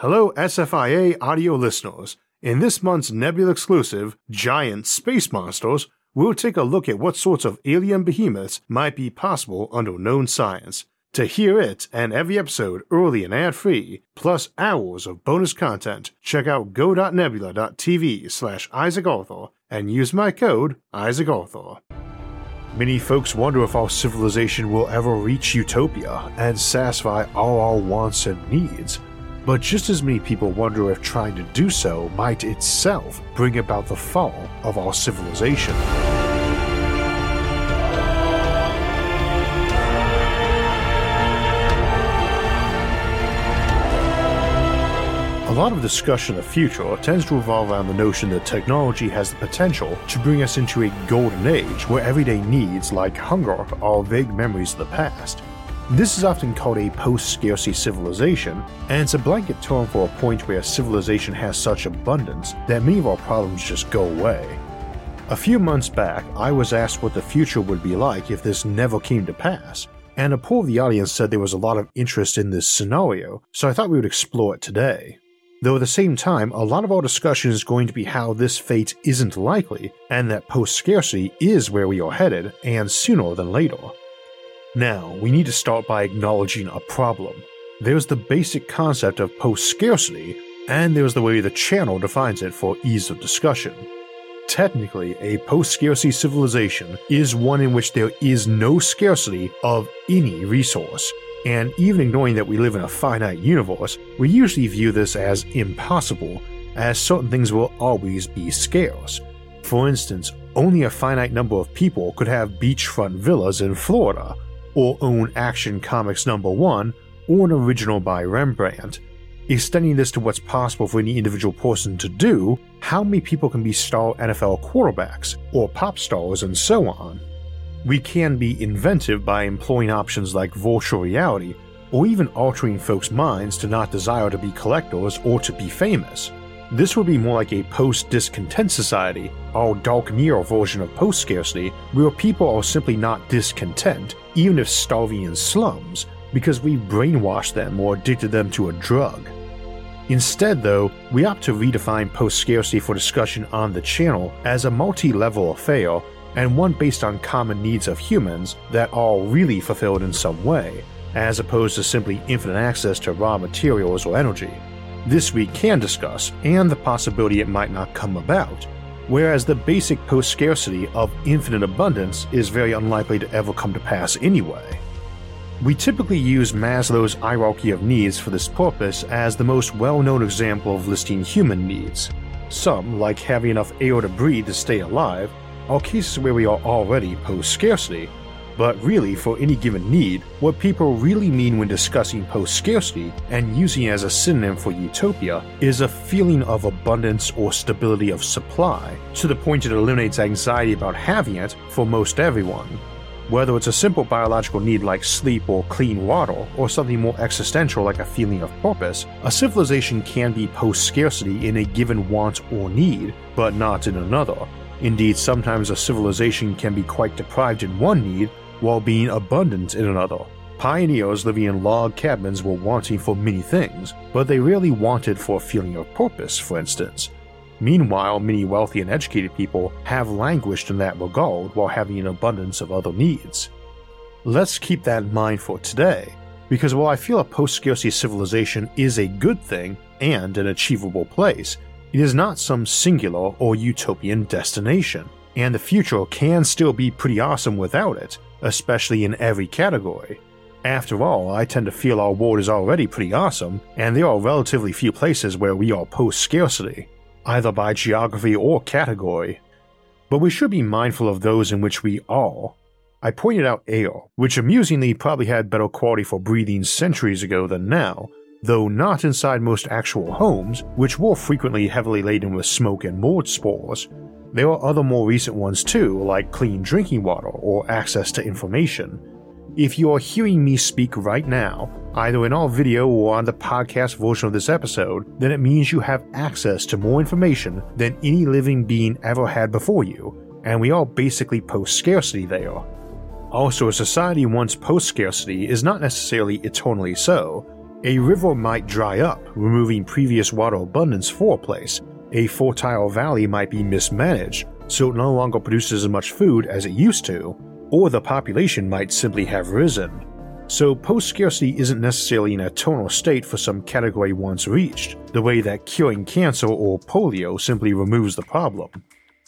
Hello, SFIA audio listeners. In this month's Nebula exclusive, Giant Space Monsters, we'll take a look at what sorts of alien behemoths might be possible under known science. To hear it and every episode early and ad free, plus hours of bonus content, check out go.nebula.tv slash Isaac Arthur and use my code Isaac Arthur. Many folks wonder if our civilization will ever reach utopia and satisfy all our wants and needs. But just as many people wonder if trying to do so might itself bring about the fall of our civilization. A lot of discussion of the future tends to revolve around the notion that technology has the potential to bring us into a golden age where everyday needs like hunger are vague memories of the past. This is often called a post scarcity civilization, and it's a blanket term for a point where civilization has such abundance that many of our problems just go away. A few months back, I was asked what the future would be like if this never came to pass, and a poll of the audience said there was a lot of interest in this scenario, so I thought we would explore it today. Though at the same time, a lot of our discussion is going to be how this fate isn't likely, and that post scarcity is where we are headed, and sooner than later. Now, we need to start by acknowledging a problem. There's the basic concept of post scarcity, and there's the way the channel defines it for ease of discussion. Technically, a post scarcity civilization is one in which there is no scarcity of any resource, and even ignoring that we live in a finite universe, we usually view this as impossible, as certain things will always be scarce. For instance, only a finite number of people could have beachfront villas in Florida, or own Action Comics number 1, or an original by Rembrandt. Extending this to what's possible for any individual person to do, how many people can be star NFL quarterbacks, or pop stars, and so on? We can be inventive by employing options like virtual reality, or even altering folks' minds to not desire to be collectors or to be famous. This would be more like a post discontent society, our dark Mirror version of post scarcity, where people are simply not discontent, even if starving in slums, because we've brainwashed them or addicted them to a drug. Instead, though, we opt to redefine post scarcity for discussion on the channel as a multi level affair and one based on common needs of humans that are really fulfilled in some way, as opposed to simply infinite access to raw materials or energy. This we can discuss, and the possibility it might not come about, whereas the basic post scarcity of infinite abundance is very unlikely to ever come to pass anyway. We typically use Maslow's hierarchy of needs for this purpose as the most well known example of listing human needs. Some, like having enough air to breathe to stay alive, are cases where we are already post scarcity, but really, for any given need, what people really mean when discussing post scarcity and using it as a synonym for utopia is a feeling of abundance or stability of supply, to the point it eliminates anxiety about having it for most everyone. Whether it's a simple biological need like sleep or clean water, or something more existential like a feeling of purpose, a civilization can be post scarcity in a given want or need, but not in another. Indeed, sometimes a civilization can be quite deprived in one need while being abundant in another. Pioneers living in log cabins were wanting for many things, but they rarely wanted for a feeling of purpose, for instance. Meanwhile, many wealthy and educated people have languished in that regard while having an abundance of other needs. Let's keep that in mind for today, because while I feel a post scarcity civilization is a good thing and an achievable place, it is not some singular or utopian destination, and the future can still be pretty awesome without it, especially in every category. After all, I tend to feel our world is already pretty awesome, and there are relatively few places where we are post scarcity, either by geography or category. But we should be mindful of those in which we are. I pointed out air, which amusingly probably had better quality for breathing centuries ago than now, though not inside most actual homes, which were frequently heavily laden with smoke and mold spores. There are other more recent ones too, like clean drinking water or access to information. If you are hearing me speak right now, either in our video or on the podcast version of this episode, then it means you have access to more information than any living being ever had before you, and we are basically post scarcity there. Also, a society once post scarcity is not necessarily eternally so, A river might dry up, removing previous water abundance for a place. A fertile valley might be mismanaged, so it no longer produces as much food as it used to, or the population might simply have risen. So post scarcity isn't necessarily an eternal state for some category once reached, the way that curing cancer or polio simply removes the problem.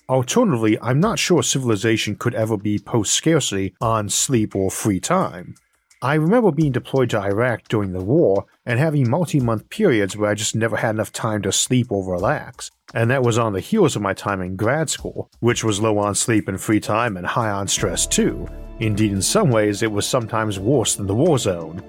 Alternatively, I'm not sure civilization could ever be post scarcity on sleep or free time. I remember being deployed to Iraq during the war and having multi month periods where I just never had enough time to sleep or relax, and that was on the heels of my time in grad school, which was low on sleep and free time and high on stress too, Indeed, in some ways, it was sometimes worse than the war zone.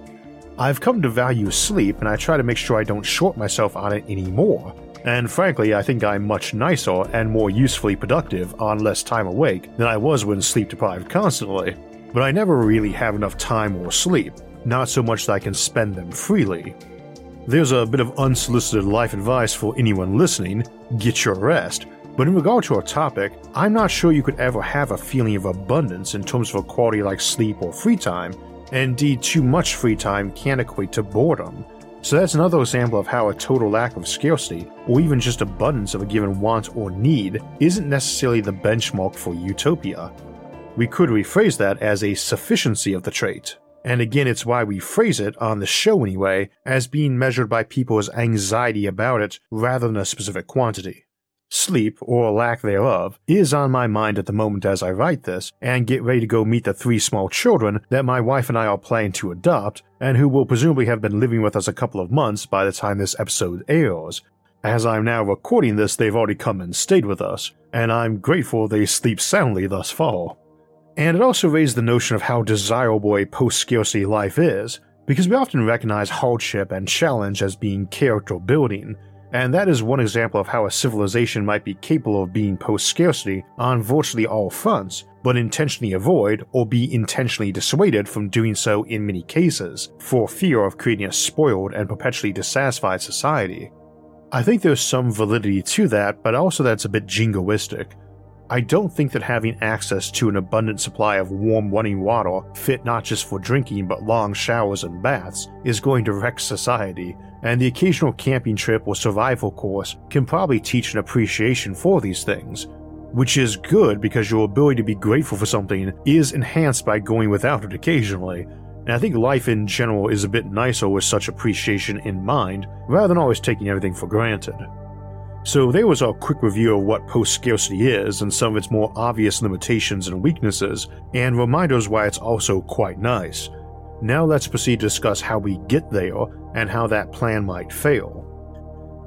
I've come to value sleep, and I try to make sure I don't short myself on it anymore. And frankly, I think I'm much nicer and more usefully productive on less time awake than I was when sleep deprived constantly. But I never really have enough time or sleep, not so much that I can spend them freely. There's a bit of unsolicited life advice for anyone listening get your rest, but in regard to our topic, I'm not sure you could ever have a feeling of abundance in terms of a quality like sleep or free time, indeed, too much free time can equate to boredom. So that's another example of how a total lack of scarcity, or even just abundance of a given want or need, isn't necessarily the benchmark for utopia. We could rephrase that as a sufficiency of the trait. And again, it's why we phrase it, on the show anyway, as being measured by people's anxiety about it rather than a specific quantity. Sleep, or lack thereof, is on my mind at the moment as I write this, and get ready to go meet the three small children that my wife and I are planning to adopt, and who will presumably have been living with us a couple of months by the time this episode airs. As I'm now recording this, they've already come and stayed with us, and I'm grateful they sleep soundly thus far. And it also raised the notion of how desirable a post scarcity life is, because we often recognize hardship and challenge as being character building, and that is one example of how a civilization might be capable of being post scarcity on virtually all fronts, but intentionally avoid or be intentionally dissuaded from doing so in many cases, for fear of creating a spoiled and perpetually dissatisfied society. I think there's some validity to that, but also that's a bit jingoistic. I don't think that having access to an abundant supply of warm running water, fit not just for drinking but long showers and baths, is going to wreck society, and the occasional camping trip or survival course can probably teach an appreciation for these things. Which is good because your ability to be grateful for something is enhanced by going without it occasionally, and I think life in general is a bit nicer with such appreciation in mind, rather than always taking everything for granted. So there was our quick review of what post scarcity is and some of its more obvious limitations and weaknesses, and reminders why it's also quite nice. Now let's proceed to discuss how we get there and how that plan might fail.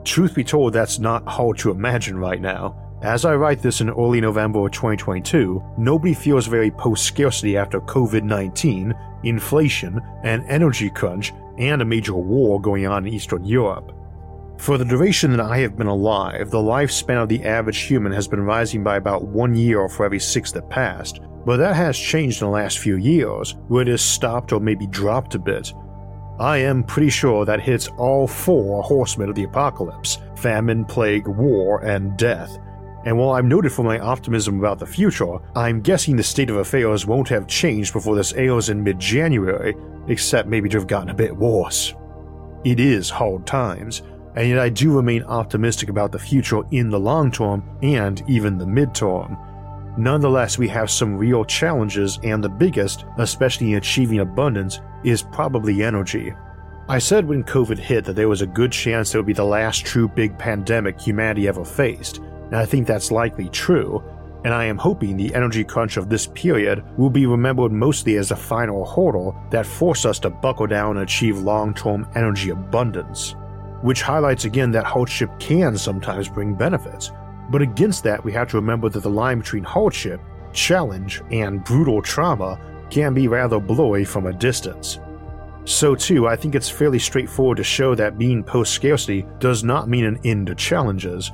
Truth be told, that's not hard to imagine right now. As I write this in early November of 2022, nobody feels very post scarcity after COVID 19, inflation, an energy crunch, and a major war going on in Eastern Europe. For the duration that I have been alive, the lifespan of the average human has been rising by about one year for every six that passed, but that has changed in the last few years, where it has stopped or maybe dropped a bit. I am pretty sure that hits all four horsemen of the apocalypse famine, plague, war, and death. And while I'm noted for my optimism about the future, I'm guessing the state of affairs won't have changed before this airs in mid January, except maybe to have gotten a bit worse. It is hard times, and yet I do remain optimistic about the future in the long term and even the midterm. Nonetheless, we have some real challenges, and the biggest, especially in achieving abundance, is probably energy. I said when COVID hit that there was a good chance it would be the last true big pandemic humanity ever faced, and I think that's likely true, and I am hoping the energy crunch of this period will be remembered mostly as a final hurdle that forced us to buckle down and achieve long term energy abundance which highlights again that hardship can sometimes bring benefits. But against that, we have to remember that the line between hardship, challenge, and brutal trauma can be rather blurry from a distance. So, too, I think it's fairly straightforward to show that being post scarcity does not mean an end to challenges.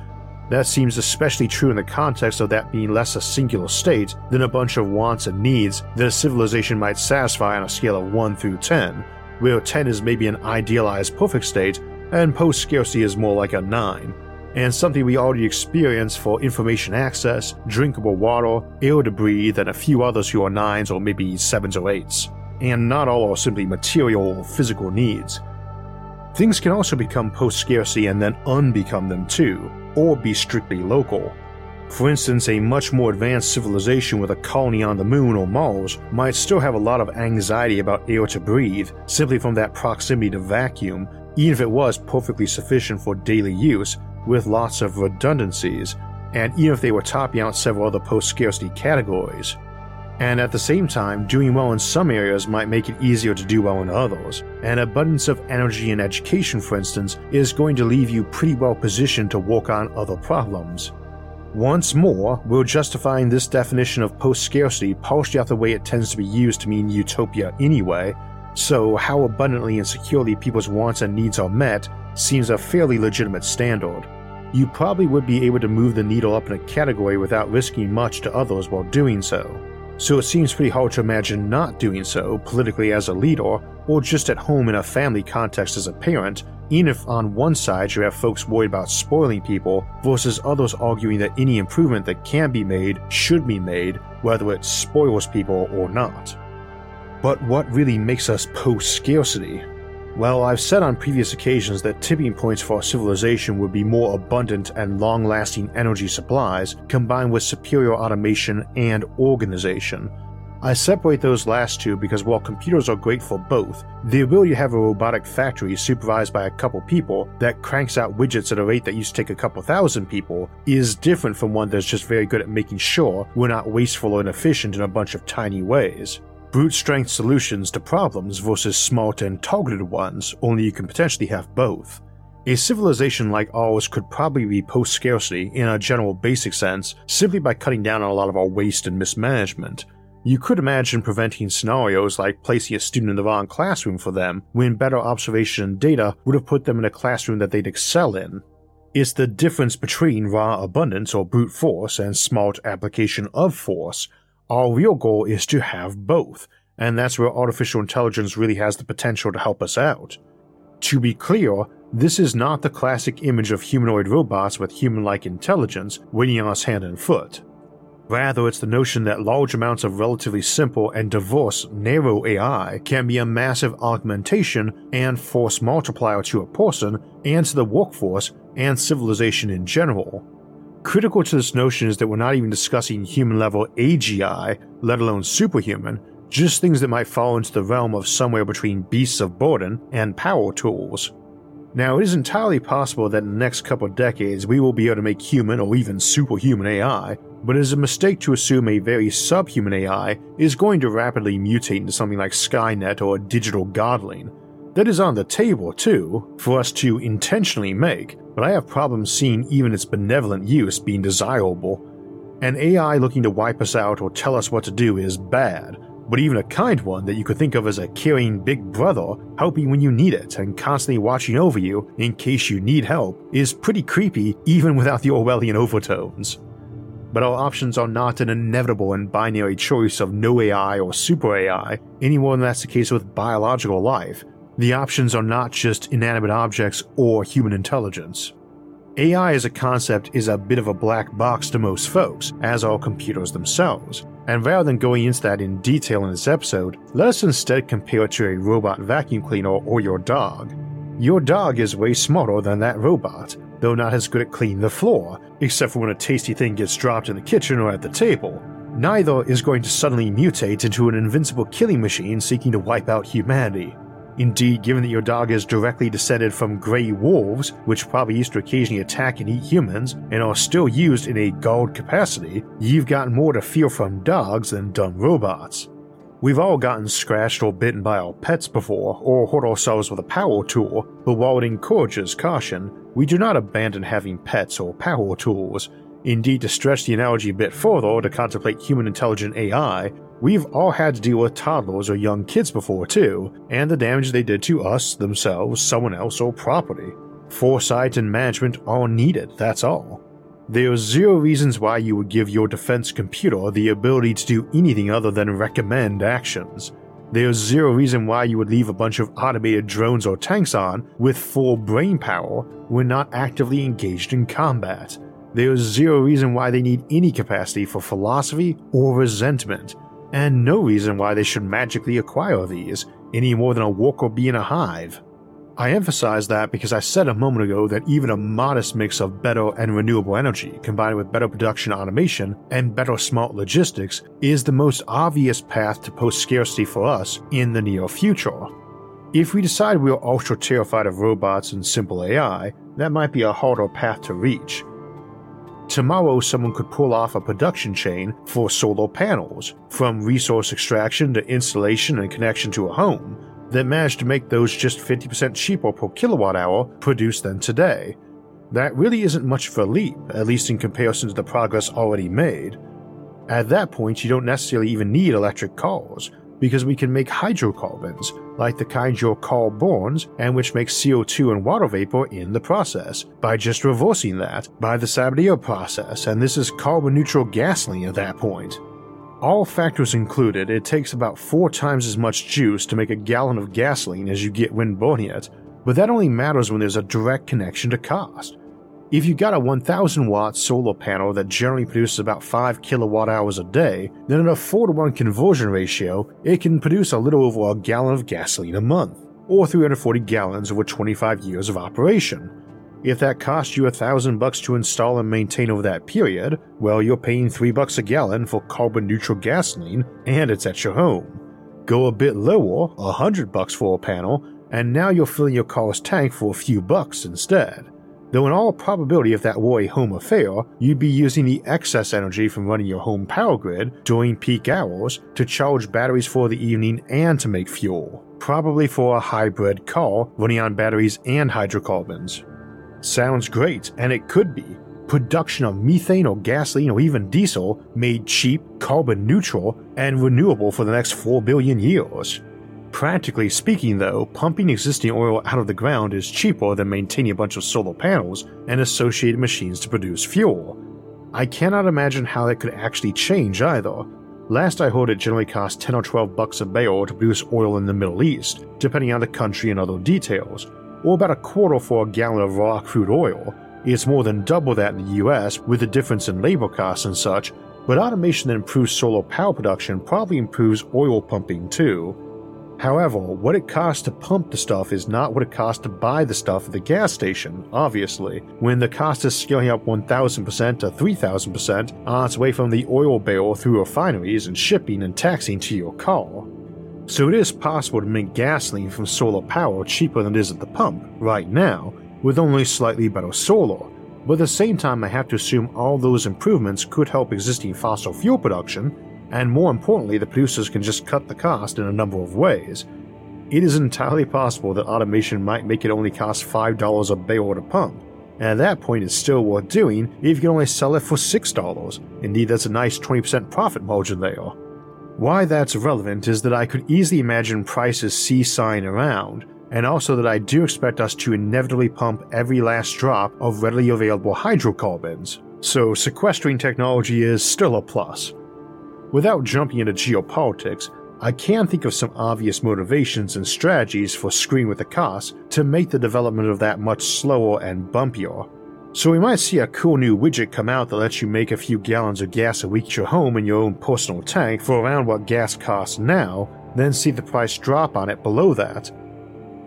That seems especially true in the context of that being less a singular state than a bunch of wants and needs that a civilization might satisfy on a scale of 1 through 10, where 10 is maybe an idealized perfect state and post scarcity is more like a 9, and something we already experience for information access, drinkable water, air to breathe, and a few others who are 9s or maybe 7s or 8s. And not all are simply material or physical needs. Things can also become post scarcity and then unbecome them too, or be strictly local. For instance, a much more advanced civilization with a colony on the moon or Mars might still have a lot of anxiety about air to breathe simply from that proximity to vacuum, even if it was perfectly sufficient for daily use with lots of redundancies, and even if they were topping out several other post scarcity categories. And at the same time, doing well in some areas might make it easier to do well in others. An abundance of energy and education, for instance, is going to leave you pretty well positioned to work on other problems. Once more, we're justifying this definition of post scarcity partially off the way it tends to be used to mean utopia anyway, so how abundantly and securely people's wants and needs are met seems a fairly legitimate standard. You probably would be able to move the needle up in a category without risking much to others while doing so. So it seems pretty hard to imagine not doing so politically as a leader, or just at home in a family context as a parent, even if on one side you have folks worried about spoiling people versus others arguing that any improvement that can be made should be made, whether it spoils people or not. But what really makes us post scarcity? Well, I've said on previous occasions that tipping points for our civilization would be more abundant and long lasting energy supplies combined with superior automation and organization, I separate those last two because while computers are great for both, the ability to have a robotic factory supervised by a couple people that cranks out widgets at a rate that used to take a couple thousand people is different from one that's just very good at making sure we're not wasteful or inefficient in a bunch of tiny ways. Brute strength solutions to problems versus smart and targeted ones, only you can potentially have both. A civilization like ours could probably be post scarcity in a general basic sense simply by cutting down on a lot of our waste and mismanagement, you could imagine preventing scenarios like placing a student in the wrong classroom for them when better observation and data would have put them in a classroom that they'd excel in. It's the difference between raw abundance or brute force and smart application of force. Our real goal is to have both, and that's where artificial intelligence really has the potential to help us out. To be clear, this is not the classic image of humanoid robots with human like intelligence on us hand and foot. Rather, it's the notion that large amounts of relatively simple and diverse narrow AI can be a massive augmentation and force multiplier to a person and to the workforce and civilization in general. Critical to this notion is that we're not even discussing human level AGI, let alone superhuman, just things that might fall into the realm of somewhere between beasts of burden and power tools. Now, it is entirely possible that in the next couple of decades we will be able to make human or even superhuman AI, but it is a mistake to assume a very subhuman AI is going to rapidly mutate into something like Skynet or a digital godling. That is on the table, too, for us to intentionally make, but I have problems seeing even its benevolent use being desirable. An AI looking to wipe us out or tell us what to do is bad, but even a kind one that you could think of as a caring big brother helping when you need it and constantly watching over you in case you need help is pretty creepy even without the Orwellian overtones but our options are not an inevitable and binary choice of no AI or super AI, any more than that's the case with biological life. The options are not just inanimate objects or human intelligence. AI as a concept is a bit of a black box to most folks, as are computers themselves. And rather than going into that in detail in this episode, let us instead compare it to a robot vacuum cleaner or your dog. Your dog is way smarter than that robot, though not as good at cleaning the floor, except for when a tasty thing gets dropped in the kitchen or at the table. Neither is going to suddenly mutate into an invincible killing machine seeking to wipe out humanity. Indeed, given that your dog is directly descended from grey wolves, which probably used to occasionally attack and eat humans, and are still used in a guard capacity, you've got more to fear from dogs than dumb robots. We've all gotten scratched or bitten by our pets before, or hurt ourselves with a power tool, but while it encourages caution, we do not abandon having pets or power tools. Indeed, to stretch the analogy a bit further to contemplate human intelligent AI, we've all had to deal with toddlers or young kids before too, and the damage they did to us, themselves, someone else, or property. Foresight and management are needed, that's all. There are zero reasons why you would give your defense computer the ability to do anything other than recommend actions. There's zero reason why you would leave a bunch of automated drones or tanks on with full brain power when not actively engaged in combat. There's zero reason why they need any capacity for philosophy or resentment, and no reason why they should magically acquire these, any more than a worker bee in a hive. I emphasize that because I said a moment ago that even a modest mix of better and renewable energy, combined with better production automation and better smart logistics, is the most obvious path to post scarcity for us in the near future. If we decide we are ultra terrified of robots and simple AI, that might be a harder path to reach. Tomorrow, someone could pull off a production chain for solar panels, from resource extraction to installation and connection to a home, that managed to make those just 50% cheaper per kilowatt hour produced than today. That really isn't much of a leap, at least in comparison to the progress already made. At that point, you don't necessarily even need electric cars, because we can make hydrocarbons, like the kind your car burns and which makes CO2 and water vapor in the process, by just reversing that by the Sabatier process, and this is carbon neutral gasoline at that point. All factors included, it takes about four times as much juice to make a gallon of gasoline as you get when burning it, but that only matters when there's a direct connection to cost. If you got a 1000 watt solar panel that generally produces about 5 kilowatt hours a day, then at a 4 to 1 conversion ratio, it can produce a little over a gallon of gasoline a month, or 340 gallons over 25 years of operation. If that cost you a thousand bucks to install and maintain over that period, well, you're paying 3 bucks a gallon for carbon neutral gasoline, and it's at your home. Go a bit lower, a hundred bucks for a panel, and now you're filling your car's tank for a few bucks instead though in all probability if that were a home affair, you'd be using the excess energy from running your home power grid during peak hours to charge batteries for the evening and to make fuel, probably for a hybrid car running on batteries and hydrocarbons. Sounds great, and it could be. Production of methane or gasoline or even diesel made cheap, carbon neutral, and renewable for the next 4 billion years. Practically speaking, though, pumping existing oil out of the ground is cheaper than maintaining a bunch of solar panels and associated machines to produce fuel. I cannot imagine how that could actually change either. Last I heard it generally costs 10 or 12 bucks a barrel to produce oil in the Middle East, depending on the country and other details, or about a quarter for a gallon of raw crude oil. It's more than double that in the US with the difference in labor costs and such, but automation that improves solar power production probably improves oil pumping too. However, what it costs to pump the stuff is not what it costs to buy the stuff at the gas station, obviously, when the cost is scaling up 1000% to 3000% on its way from the oil barrel through refineries and shipping and taxing to your car. So it is possible to make gasoline from solar power cheaper than it is at the pump, right now, with only slightly better solar. But at the same time, I have to assume all those improvements could help existing fossil fuel production and more importantly, the producers can just cut the cost in a number of ways. It is entirely possible that automation might make it only cost $5 a barrel to pump, and at that point it's still worth doing if you can only sell it for $6. Indeed, that's a nice 20% profit margin there. Why that's relevant is that I could easily imagine prices seesawing around, and also that I do expect us to inevitably pump every last drop of readily available hydrocarbons, so sequestering technology is still a plus. Without jumping into geopolitics, I can think of some obvious motivations and strategies for screwing with the cost to make the development of that much slower and bumpier. So we might see a cool new widget come out that lets you make a few gallons of gas a week at your home in your own personal tank for around what gas costs now, then see the price drop on it below that.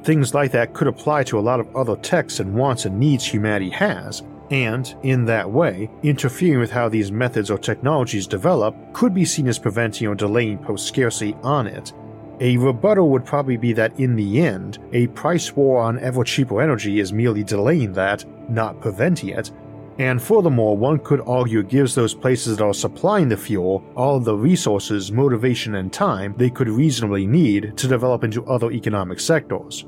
Things like that could apply to a lot of other techs and wants and needs humanity has, and, in that way, interfering with how these methods or technologies develop could be seen as preventing or delaying post scarcity on it. A rebuttal would probably be that in the end, a price war on ever cheaper energy is merely delaying that, not preventing it. And furthermore, one could argue it gives those places that are supplying the fuel all the resources, motivation, and time they could reasonably need to develop into other economic sectors.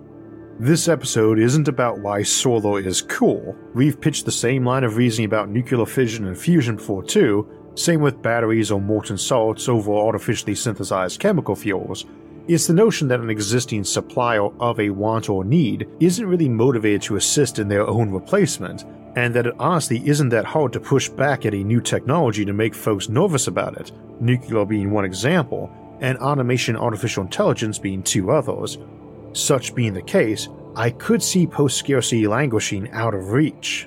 This episode isn't about why solar is cool. We've pitched the same line of reasoning about nuclear fission and fusion before too, same with batteries or molten salts over artificially synthesized chemical fuels. It's the notion that an existing supplier of a want or need isn't really motivated to assist in their own replacement, and that it honestly isn't that hard to push back at a new technology to make folks nervous about it, nuclear being one example, and automation artificial intelligence being two others. Such being the case, I could see post scarcity languishing out of reach.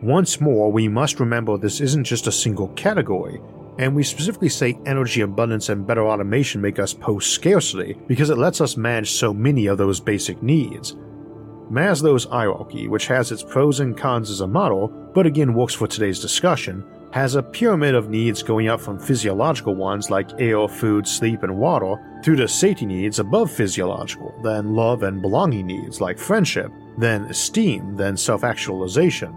Once more, we must remember this isn't just a single category, and we specifically say energy abundance and better automation make us post scarcity because it lets us manage so many of those basic needs. Maslow's hierarchy, which has its pros and cons as a model, but again works for today's discussion, has a pyramid of needs going up from physiological ones like air, food, sleep, and water, through to safety needs above physiological, then love and belonging needs like friendship, then esteem, then self actualization.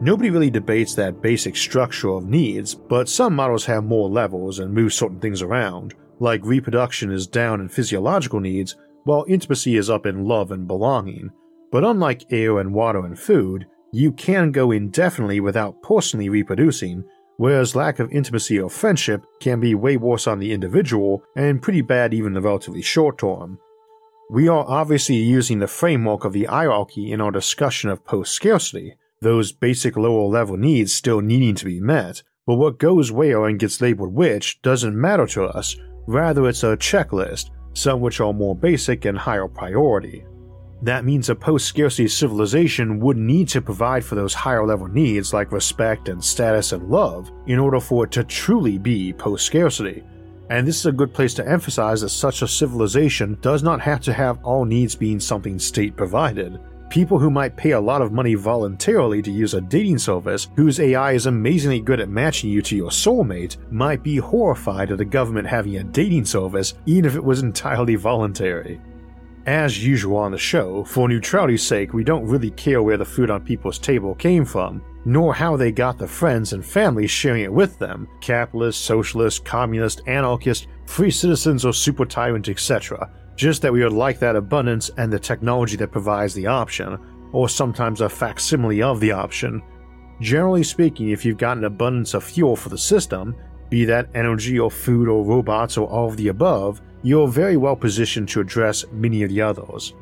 Nobody really debates that basic structure of needs, but some models have more levels and move certain things around, like reproduction is down in physiological needs, while intimacy is up in love and belonging. But unlike air and water and food, you can go indefinitely without personally reproducing, whereas lack of intimacy or friendship can be way worse on the individual and pretty bad even in the relatively short term. We are obviously using the framework of the hierarchy in our discussion of post scarcity, those basic lower level needs still needing to be met, but what goes where and gets labeled which doesn't matter to us, rather, it's a checklist, some which are more basic and higher priority. That means a post scarcity civilization would need to provide for those higher level needs like respect and status and love in order for it to truly be post scarcity. And this is a good place to emphasize that such a civilization does not have to have all needs being something state provided. People who might pay a lot of money voluntarily to use a dating service whose AI is amazingly good at matching you to your soulmate might be horrified at the government having a dating service even if it was entirely voluntary. As usual on the show, for neutrality's sake, we don't really care where the food on people's table came from, nor how they got the friends and family sharing it with them capitalist, socialist, communist, anarchist, free citizens, or super tyrant, etc. Just that we would like that abundance and the technology that provides the option, or sometimes a facsimile of the option. Generally speaking, if you've got an abundance of fuel for the system, be that energy or food or robots or all of the above, you're very well positioned to address many of the others.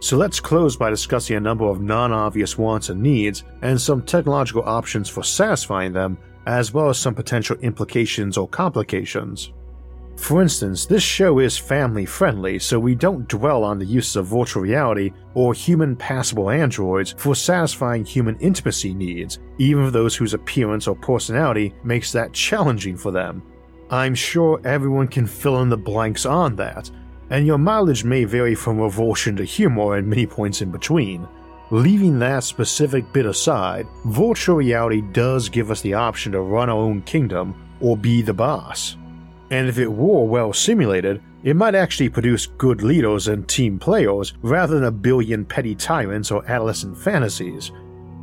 So let's close by discussing a number of non obvious wants and needs, and some technological options for satisfying them, as well as some potential implications or complications. For instance, this show is family friendly, so we don't dwell on the uses of virtual reality or human passable androids for satisfying human intimacy needs, even for those whose appearance or personality makes that challenging for them. I'm sure everyone can fill in the blanks on that, and your mileage may vary from revulsion to humor and many points in between. Leaving that specific bit aside, virtual reality does give us the option to run our own kingdom or be the boss. And if it were well simulated, it might actually produce good leaders and team players rather than a billion petty tyrants or adolescent fantasies.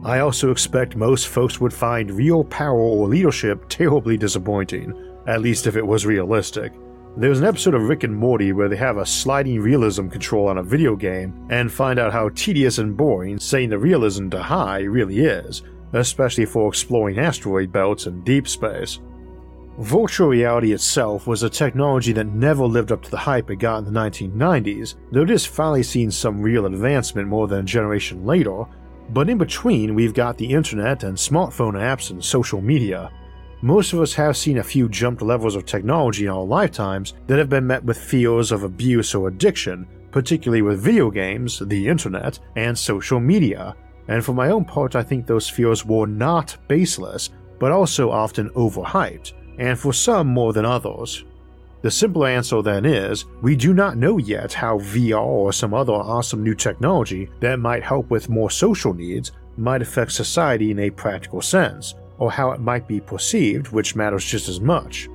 I also expect most folks would find real power or leadership terribly disappointing, at least if it was realistic. There's an episode of Rick and Morty where they have a sliding realism control on a video game and find out how tedious and boring setting the realism to high really is, especially for exploring asteroid belts and deep space. Virtual reality itself was a technology that never lived up to the hype it got in the 1990s, though it has finally seen some real advancement more than a generation later. But in between, we've got the internet and smartphone apps and social media, most of us have seen a few jumped levels of technology in our lifetimes that have been met with fears of abuse or addiction, particularly with video games, the internet, and social media. And for my own part, I think those fears were not baseless, but also often overhyped, and for some more than others. The simple answer then is we do not know yet how VR or some other awesome new technology that might help with more social needs might affect society in a practical sense, or how it might be perceived, which matters just as much.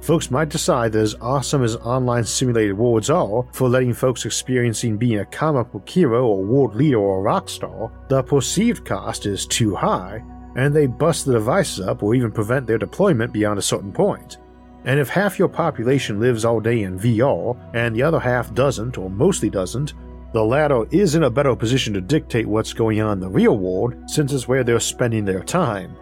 Folks might decide that as awesome as online simulated worlds are for letting folks experiencing being a comic book hero or world leader or rock star, the perceived cost is too high, and they bust the devices up or even prevent their deployment beyond a certain point. And if half your population lives all day in VR and the other half doesn't or mostly doesn't, the latter is in a better position to dictate what's going on in the real world since it's where they're spending their time.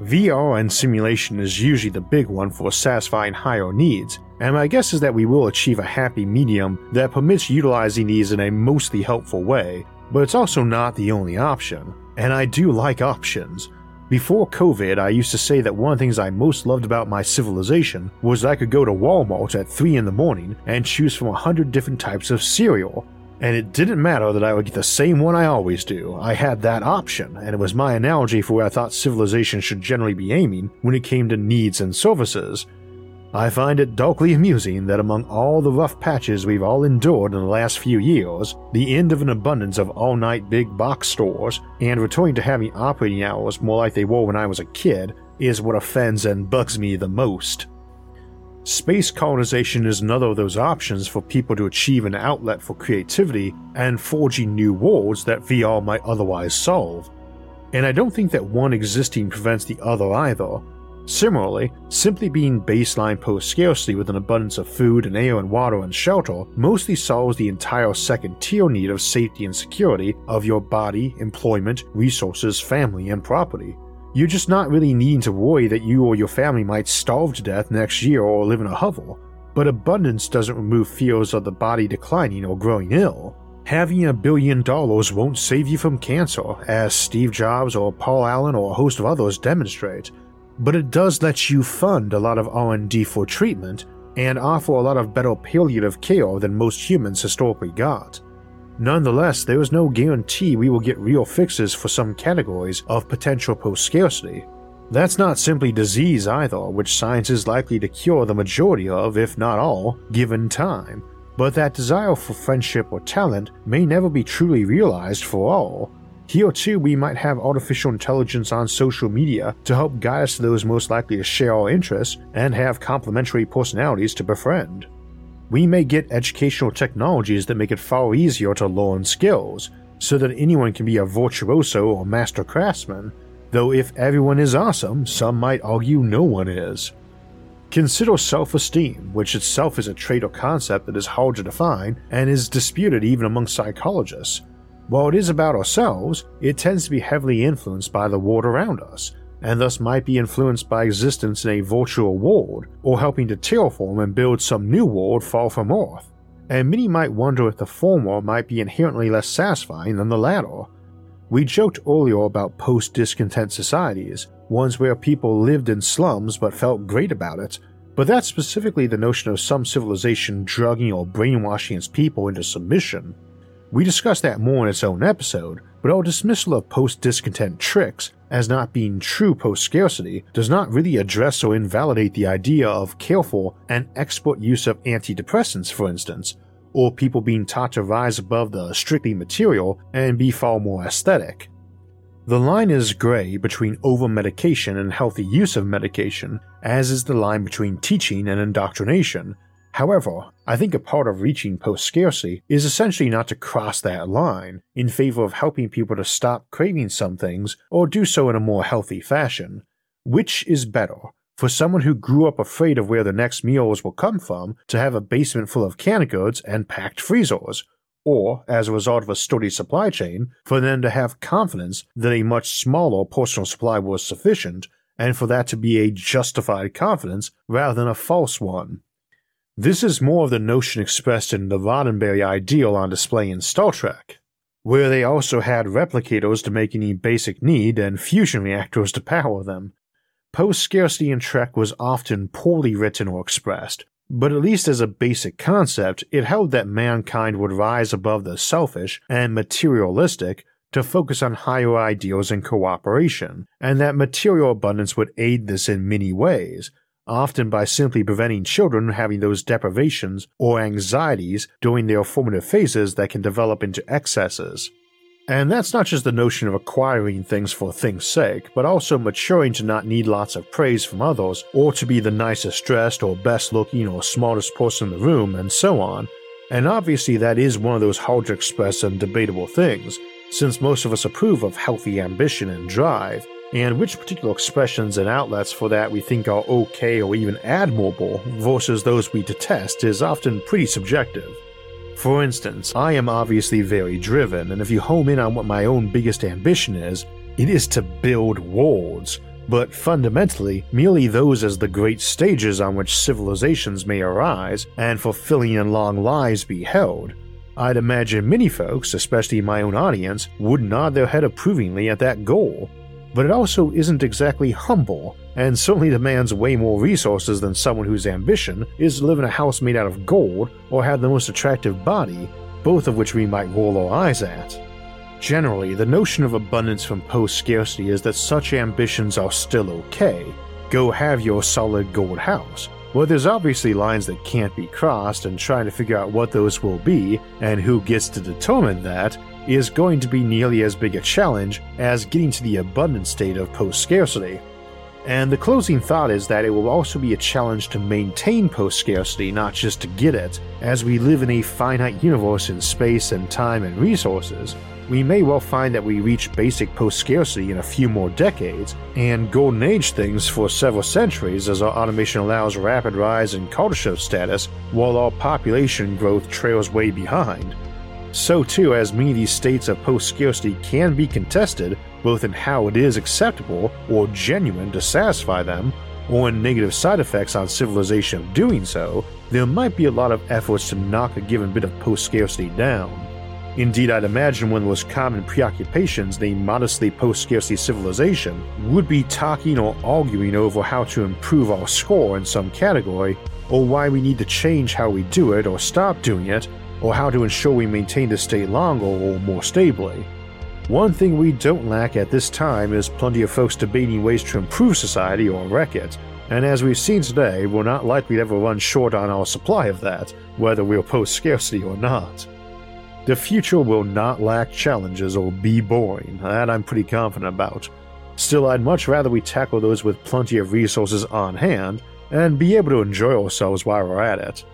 VR and simulation is usually the big one for satisfying higher needs, and my guess is that we will achieve a happy medium that permits utilizing these in a mostly helpful way, but it's also not the only option, and I do like options. Before COVID, I used to say that one of the things I most loved about my civilization was that I could go to Walmart at 3 in the morning and choose from a hundred different types of cereal, and it didn't matter that I would get the same one I always do. I had that option, and it was my analogy for where I thought civilization should generally be aiming when it came to needs and services. I find it darkly amusing that among all the rough patches we've all endured in the last few years, the end of an abundance of all night big box stores and returning to having operating hours more like they were when I was a kid is what offends and bugs me the most. Space colonization is another of those options for people to achieve an outlet for creativity and forging new worlds that VR might otherwise solve. And I don't think that one existing prevents the other either. Similarly, simply being baseline post scarcity with an abundance of food and air and water and shelter mostly solves the entire second tier need of safety and security of your body, employment, resources, family, and property. You're just not really needing to worry that you or your family might starve to death next year or live in a hovel. But abundance doesn't remove fears of the body declining or growing ill. Having a billion dollars won't save you from cancer, as Steve Jobs or Paul Allen or a host of others demonstrate, but it does let you fund a lot of R&D for treatment and offer a lot of better palliative care than most humans historically got. Nonetheless, there is no guarantee we will get real fixes for some categories of potential post scarcity. That's not simply disease either, which science is likely to cure the majority of, if not all, given time, but that desire for friendship or talent may never be truly realized for all. Here too, we might have artificial intelligence on social media to help guide us to those most likely to share our interests and have complementary personalities to befriend we may get educational technologies that make it far easier to learn skills, so that anyone can be a virtuoso or master craftsman, though if everyone is awesome, some might argue no one is. Consider self esteem, which itself is a trait or concept that is hard to define and is disputed even among psychologists. While it is about ourselves, it tends to be heavily influenced by the world around us, and thus might be influenced by existence in a virtual world, or helping to terraform and build some new world far from Earth. And many might wonder if the former might be inherently less satisfying than the latter. We joked earlier about post discontent societies, ones where people lived in slums but felt great about it, but that's specifically the notion of some civilization drugging or brainwashing its people into submission. We discussed that more in its own episode, but our dismissal of post discontent tricks as not being true post scarcity does not really address or invalidate the idea of careful and expert use of antidepressants, for instance, or people being taught to rise above the strictly material and be far more aesthetic. The line is gray between over medication and healthy use of medication, as is the line between teaching and indoctrination, However, I think a part of reaching post scarcity is essentially not to cross that line in favor of helping people to stop craving some things or do so in a more healthy fashion. Which is better? For someone who grew up afraid of where the next meals will come from to have a basement full of canned goods and packed freezers, or, as a result of a sturdy supply chain, for them to have confidence that a much smaller personal supply was sufficient, and for that to be a justified confidence rather than a false one. This is more of the notion expressed in the Roddenberry ideal on display in Star Trek, where they also had replicators to make any basic need and fusion reactors to power them. Post scarcity in Trek was often poorly written or expressed, but at least as a basic concept, it held that mankind would rise above the selfish and materialistic to focus on higher ideals and cooperation, and that material abundance would aid this in many ways, often by simply preventing children having those deprivations or anxieties during their formative phases that can develop into excesses. And that's not just the notion of acquiring things for things' sake, but also maturing to not need lots of praise from others, or to be the nicest dressed or best looking or smartest person in the room, and so on. And obviously, that is one of those hard to express and debatable things, since most of us approve of healthy ambition and drive, and which particular expressions and outlets for that we think are okay or even admirable versus those we detest is often pretty subjective. For instance, I am obviously very driven, and if you home in on what my own biggest ambition is, it is to build worlds, but fundamentally, merely those as the great stages on which civilizations may arise and fulfilling and long lives be held. I'd imagine many folks, especially my own audience, would nod their head approvingly at that goal, but it also isn't exactly humble, and certainly demands way more resources than someone whose ambition is to live in a house made out of gold or have the most attractive body, both of which we might roll our eyes at. Generally, the notion of abundance from post scarcity is that such ambitions are still okay. Go have your solid gold house, Well, there's obviously lines that can't be crossed, and trying to figure out what those will be and who gets to determine that is going to be nearly as big a challenge as getting to the abundant state of post scarcity. And the closing thought is that it will also be a challenge to maintain post scarcity, not just to get it, as we live in a finite universe in space and time and resources, we may well find that we reach basic post scarcity in a few more decades, and golden age things for several centuries as our automation allows rapid rise in culture status while our population growth trails way behind. So, too, as many of these states of post scarcity can be contested, both in how it is acceptable or genuine to satisfy them, or in negative side effects on civilization of doing so, there might be a lot of efforts to knock a given bit of post scarcity down. Indeed, I'd imagine one of the most common preoccupations in a modestly post scarcity civilization would be talking or arguing over how to improve our score in some category, or why we need to change how we do it or stop doing it, or how to ensure we maintain the state longer or more stably. One thing we don't lack at this time is plenty of folks debating ways to improve society or wreck it, and as we've seen today, we're not likely to ever run short on our supply of that, whether we're post scarcity or not. The future will not lack challenges or be boring, that I'm pretty confident about. Still, I'd much rather we tackle those with plenty of resources on hand and be able to enjoy ourselves while we're at it.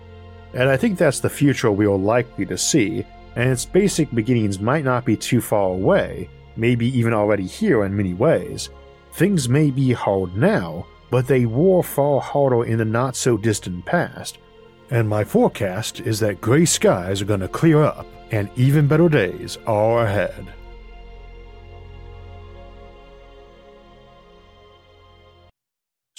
And I think that's the future we are likely to see, and its basic beginnings might not be too far away, maybe even already here in many ways. Things may be hard now, but they were far harder in the not so distant past. And my forecast is that gray skies are going to clear up and even better days are ahead.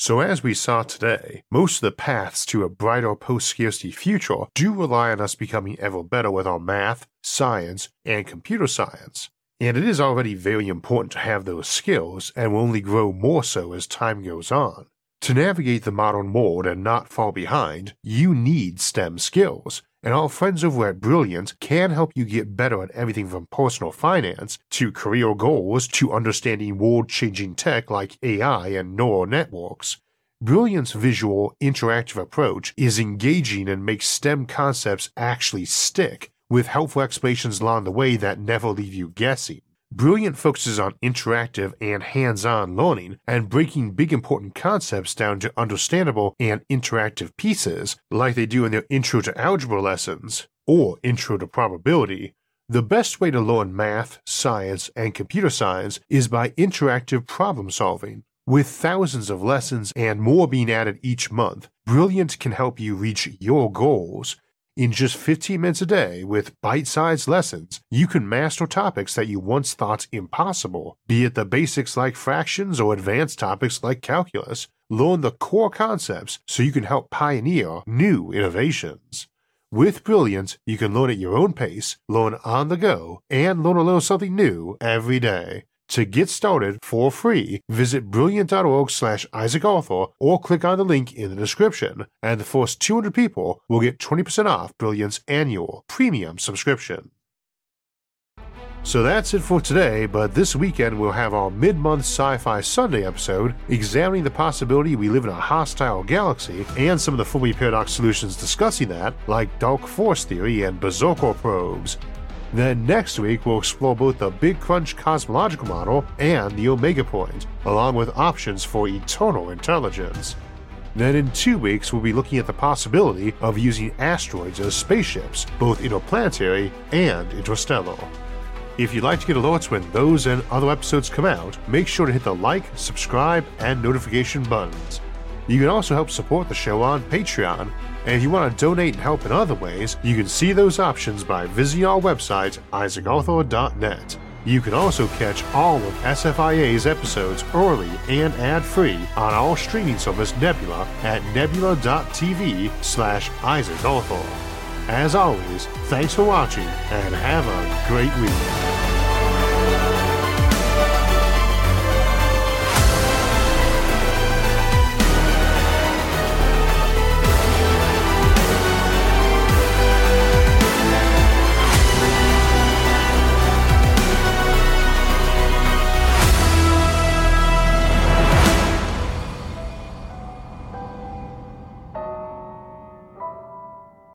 So, as we saw today, most of the paths to a brighter post scarcity future do rely on us becoming ever better with our math, science, and computer science. And it is already very important to have those skills and will only grow more so as time goes on. To navigate the modern world and not fall behind, you need STEM skills, and our friends over at Brilliant can help you get better at everything from personal finance to career goals to understanding world changing tech like AI and neural networks. Brilliant's visual, interactive approach is engaging and makes STEM concepts actually stick, with helpful explanations along the way that never leave you guessing. Brilliant focuses on interactive and hands on learning and breaking big important concepts down to understandable and interactive pieces, like they do in their Intro to Algebra lessons or Intro to Probability. The best way to learn math, science, and computer science is by interactive problem solving. With thousands of lessons and more being added each month, Brilliant can help you reach your goals in just 15 minutes a day with bite sized lessons, you can master topics that you once thought impossible, be it the basics like fractions or advanced topics like calculus. Learn the core concepts so you can help pioneer new innovations. With Brilliant, you can learn at your own pace, learn on the go, and learn a little something new every day. To get started for free, visit brilliant.org slash Isaac Arthur or click on the link in the description, and the first 200 people will get 20% off Brilliant's annual premium subscription. So that's it for today, but this weekend we'll have our mid month Sci Fi Sunday episode examining the possibility we live in a hostile galaxy and some of the Fermi Paradox solutions discussing that, like dark forest theory and berserker probes. Then next week, we'll explore both the Big Crunch cosmological model and the Omega Point, along with options for eternal intelligence. Then in two weeks, we'll be looking at the possibility of using asteroids as spaceships, both interplanetary and interstellar. If you'd like to get alerts when those and other episodes come out, make sure to hit the like, subscribe, and notification buttons. You can also help support the show on Patreon and if you want to donate and help in other ways, you can see those options by visiting our website, isaacarthur.net. You can also catch all of SFIA's episodes early and ad-free on our streaming service Nebula at nebula.tv slash isaacarthur. As always, thanks for watching and have a great week.